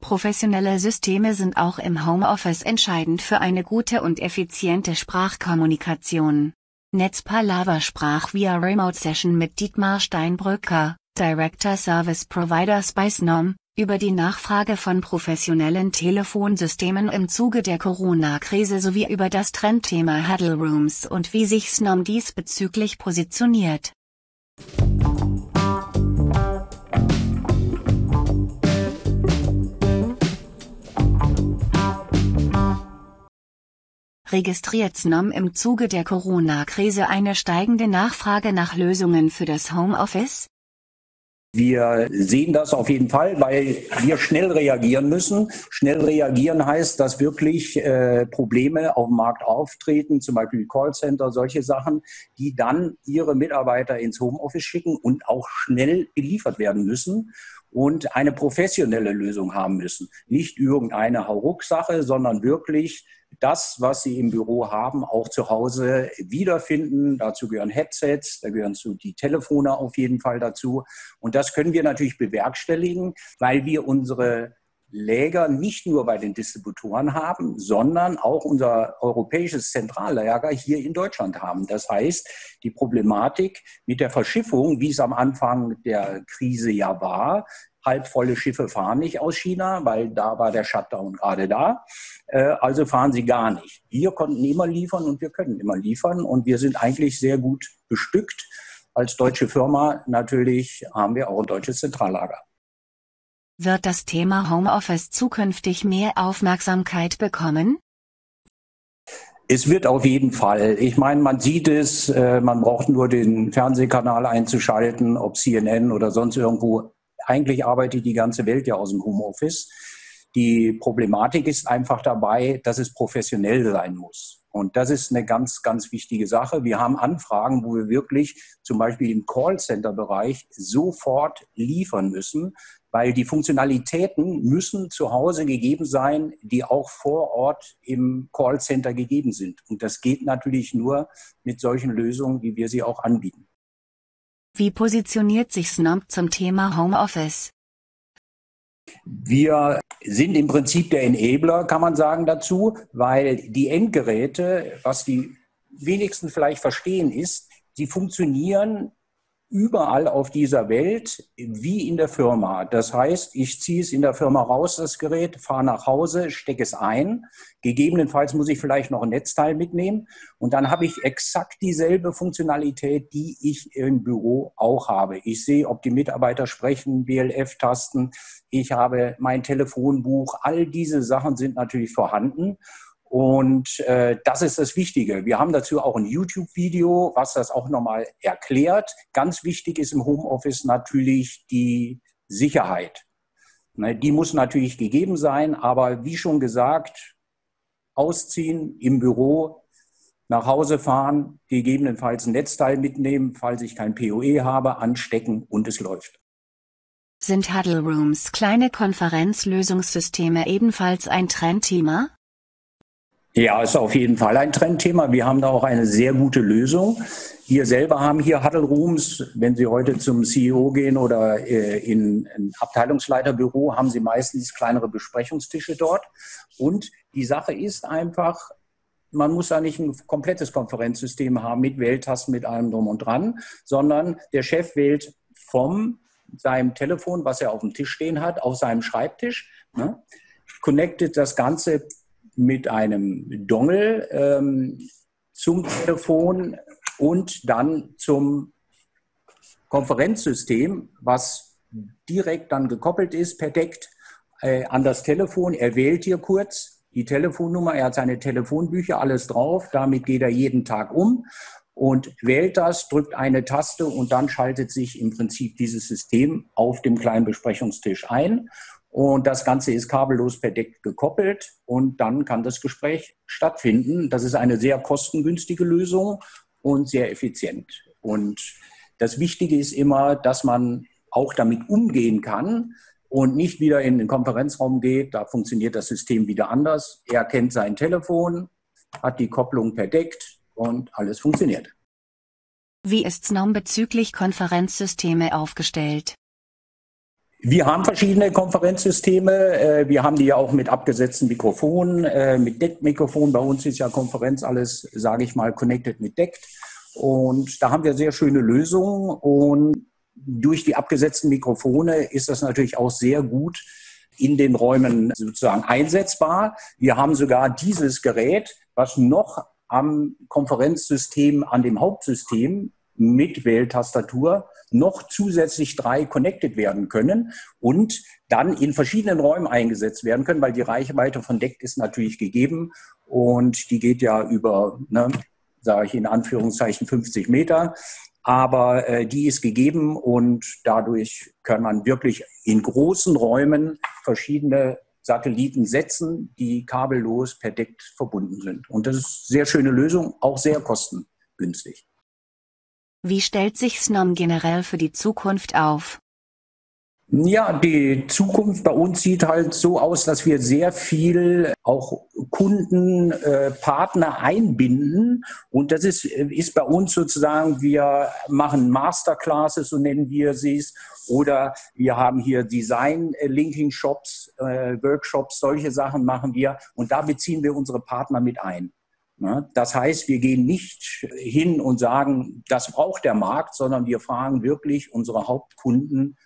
Professionelle Systeme sind auch im Homeoffice entscheidend für eine gute und effiziente Sprachkommunikation. Netzpalava sprach via Remote Session mit Dietmar Steinbrücker, Director Service Providers bei Snom, über die Nachfrage von professionellen Telefonsystemen im Zuge der Corona-Krise sowie über das Trendthema Huddle Rooms und wie sich Snom diesbezüglich positioniert. Registriert Snom im Zuge der Corona-Krise eine steigende Nachfrage nach Lösungen für das Homeoffice? Wir sehen das auf jeden Fall, weil wir schnell reagieren müssen. Schnell reagieren heißt, dass wirklich äh, Probleme auf dem Markt auftreten, zum Beispiel Callcenter, solche Sachen, die dann ihre Mitarbeiter ins Homeoffice schicken und auch schnell geliefert werden müssen und eine professionelle Lösung haben müssen. Nicht irgendeine Hauruck-Sache, sondern wirklich das, was Sie im Büro haben, auch zu Hause wiederfinden. Dazu gehören Headsets, da gehören zu die Telefone auf jeden Fall dazu. Und das können wir natürlich bewerkstelligen, weil wir unsere Läger nicht nur bei den Distributoren haben, sondern auch unser europäisches Zentrallager hier in Deutschland haben. Das heißt, die Problematik mit der Verschiffung, wie es am Anfang der Krise ja war, halbvolle Schiffe fahren nicht aus China, weil da war der Shutdown gerade da. Äh, also fahren sie gar nicht. Wir konnten immer liefern und wir können immer liefern und wir sind eigentlich sehr gut bestückt. Als deutsche Firma natürlich haben wir auch ein deutsches Zentrallager. Wird das Thema Homeoffice zukünftig mehr Aufmerksamkeit bekommen? Es wird auf jeden Fall. Ich meine, man sieht es, äh, man braucht nur den Fernsehkanal einzuschalten, ob CNN oder sonst irgendwo. Eigentlich arbeitet die ganze Welt ja aus dem Homeoffice. Die Problematik ist einfach dabei, dass es professionell sein muss. Und das ist eine ganz, ganz wichtige Sache. Wir haben Anfragen, wo wir wirklich zum Beispiel im Callcenter-Bereich sofort liefern müssen, weil die Funktionalitäten müssen zu Hause gegeben sein, die auch vor Ort im Callcenter gegeben sind. Und das geht natürlich nur mit solchen Lösungen, wie wir sie auch anbieten. Wie positioniert sich Snomp zum Thema Homeoffice? Wir sind im Prinzip der Enabler, kann man sagen, dazu, weil die Endgeräte, was die wenigsten vielleicht verstehen, ist, sie funktionieren überall auf dieser Welt wie in der Firma. Das heißt, ich ziehe es in der Firma raus, das Gerät, fahre nach Hause, stecke es ein. Gegebenenfalls muss ich vielleicht noch ein Netzteil mitnehmen. Und dann habe ich exakt dieselbe Funktionalität, die ich im Büro auch habe. Ich sehe, ob die Mitarbeiter sprechen, BLF-Tasten. Ich habe mein Telefonbuch. All diese Sachen sind natürlich vorhanden. Und äh, das ist das Wichtige. Wir haben dazu auch ein YouTube-Video, was das auch nochmal erklärt. Ganz wichtig ist im Homeoffice natürlich die Sicherheit. Ne, die muss natürlich gegeben sein, aber wie schon gesagt, ausziehen im Büro, nach Hause fahren, gegebenenfalls ein Netzteil mitnehmen, falls ich kein PoE habe, anstecken und es läuft. Sind Huddle Rooms kleine Konferenzlösungssysteme ebenfalls ein Trendthema? Ja, ist auf jeden Fall ein Trendthema. Wir haben da auch eine sehr gute Lösung. Wir selber haben hier Huddle Rooms. Wenn Sie heute zum CEO gehen oder äh, in ein Abteilungsleiterbüro, haben Sie meistens kleinere Besprechungstische dort. Und die Sache ist einfach, man muss da nicht ein komplettes Konferenzsystem haben mit Wähltasten, mit allem drum und dran, sondern der Chef wählt vom seinem Telefon, was er auf dem Tisch stehen hat, auf seinem Schreibtisch, ne, connectet das Ganze mit einem Dongle ähm, zum Telefon und dann zum Konferenzsystem, was direkt dann gekoppelt ist, verdeckt äh, an das Telefon. Er wählt hier kurz die Telefonnummer, er hat seine Telefonbücher, alles drauf. Damit geht er jeden Tag um und wählt das, drückt eine Taste und dann schaltet sich im Prinzip dieses System auf dem kleinen Besprechungstisch ein. Und das Ganze ist kabellos per Deck gekoppelt und dann kann das Gespräch stattfinden. Das ist eine sehr kostengünstige Lösung und sehr effizient. Und das Wichtige ist immer, dass man auch damit umgehen kann und nicht wieder in den Konferenzraum geht. Da funktioniert das System wieder anders. Er kennt sein Telefon, hat die Kopplung verdeckt und alles funktioniert. Wie ist Snom bezüglich Konferenzsysteme aufgestellt? Wir haben verschiedene Konferenzsysteme. Äh, wir haben die ja auch mit abgesetzten Mikrofonen, äh, mit Deckmikrofonen. Bei uns ist ja Konferenz alles, sage ich mal, connected mit Deckt. Und da haben wir sehr schöne Lösungen. Und durch die abgesetzten Mikrofone ist das natürlich auch sehr gut in den Räumen sozusagen einsetzbar. Wir haben sogar dieses Gerät, was noch am Konferenzsystem, an dem Hauptsystem mit Wähltastatur noch zusätzlich drei connected werden können und dann in verschiedenen Räumen eingesetzt werden können, weil die Reichweite von Deck ist natürlich gegeben und die geht ja über, ne, sage ich in Anführungszeichen, 50 Meter. Aber äh, die ist gegeben und dadurch kann man wirklich in großen Räumen verschiedene Satelliten setzen, die kabellos per Deck verbunden sind. Und das ist eine sehr schöne Lösung, auch sehr kostengünstig. Wie stellt sich Snom generell für die Zukunft auf? Ja, die Zukunft bei uns sieht halt so aus, dass wir sehr viel auch Kunden, äh, Partner einbinden. Und das ist, ist bei uns sozusagen, wir machen Masterclasses, so nennen wir sie Oder wir haben hier Design-Linking-Shops, äh, Workshops, solche Sachen machen wir. Und da beziehen wir unsere Partner mit ein. Das heißt, wir gehen nicht hin und sagen, das braucht der Markt, sondern wir fragen wirklich unsere Hauptkunden,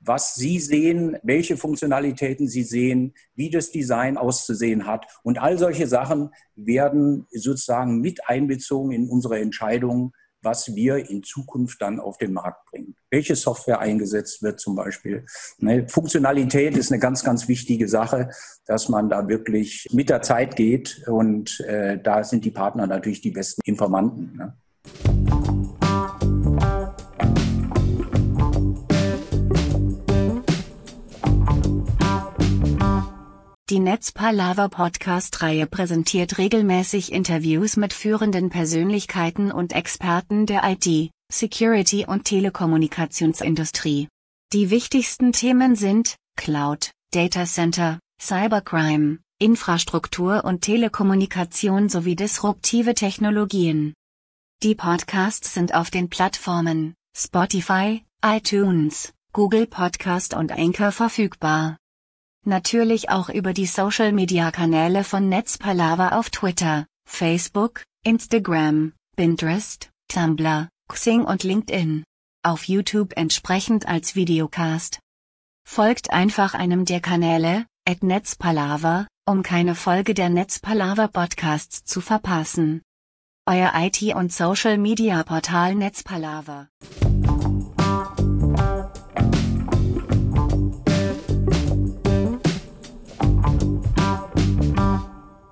was Sie sehen, welche Funktionalitäten Sie sehen, wie das Design auszusehen hat. Und all solche Sachen werden sozusagen mit einbezogen in unsere Entscheidungen, was wir in Zukunft dann auf den Markt bringen. Welche Software eingesetzt wird zum Beispiel. Ne, Funktionalität ist eine ganz, ganz wichtige Sache, dass man da wirklich mit der Zeit geht. Und äh, da sind die Partner natürlich die besten Informanten. Ne? Die Netzpalava Podcast-Reihe präsentiert regelmäßig Interviews mit führenden Persönlichkeiten und Experten der IT, Security und Telekommunikationsindustrie. Die wichtigsten Themen sind Cloud, Data Center, Cybercrime, Infrastruktur und Telekommunikation sowie disruptive Technologien. Die Podcasts sind auf den Plattformen Spotify, iTunes, Google Podcast und Anchor verfügbar. Natürlich auch über die Social-Media-Kanäle von Netzpalava auf Twitter, Facebook, Instagram, Pinterest, Tumblr, Xing und LinkedIn. Auf YouTube entsprechend als Videocast. Folgt einfach einem der Kanäle, at Netzpalava, um keine Folge der Netzpalava Podcasts zu verpassen. Euer IT- und Social-Media-Portal Netzpalava.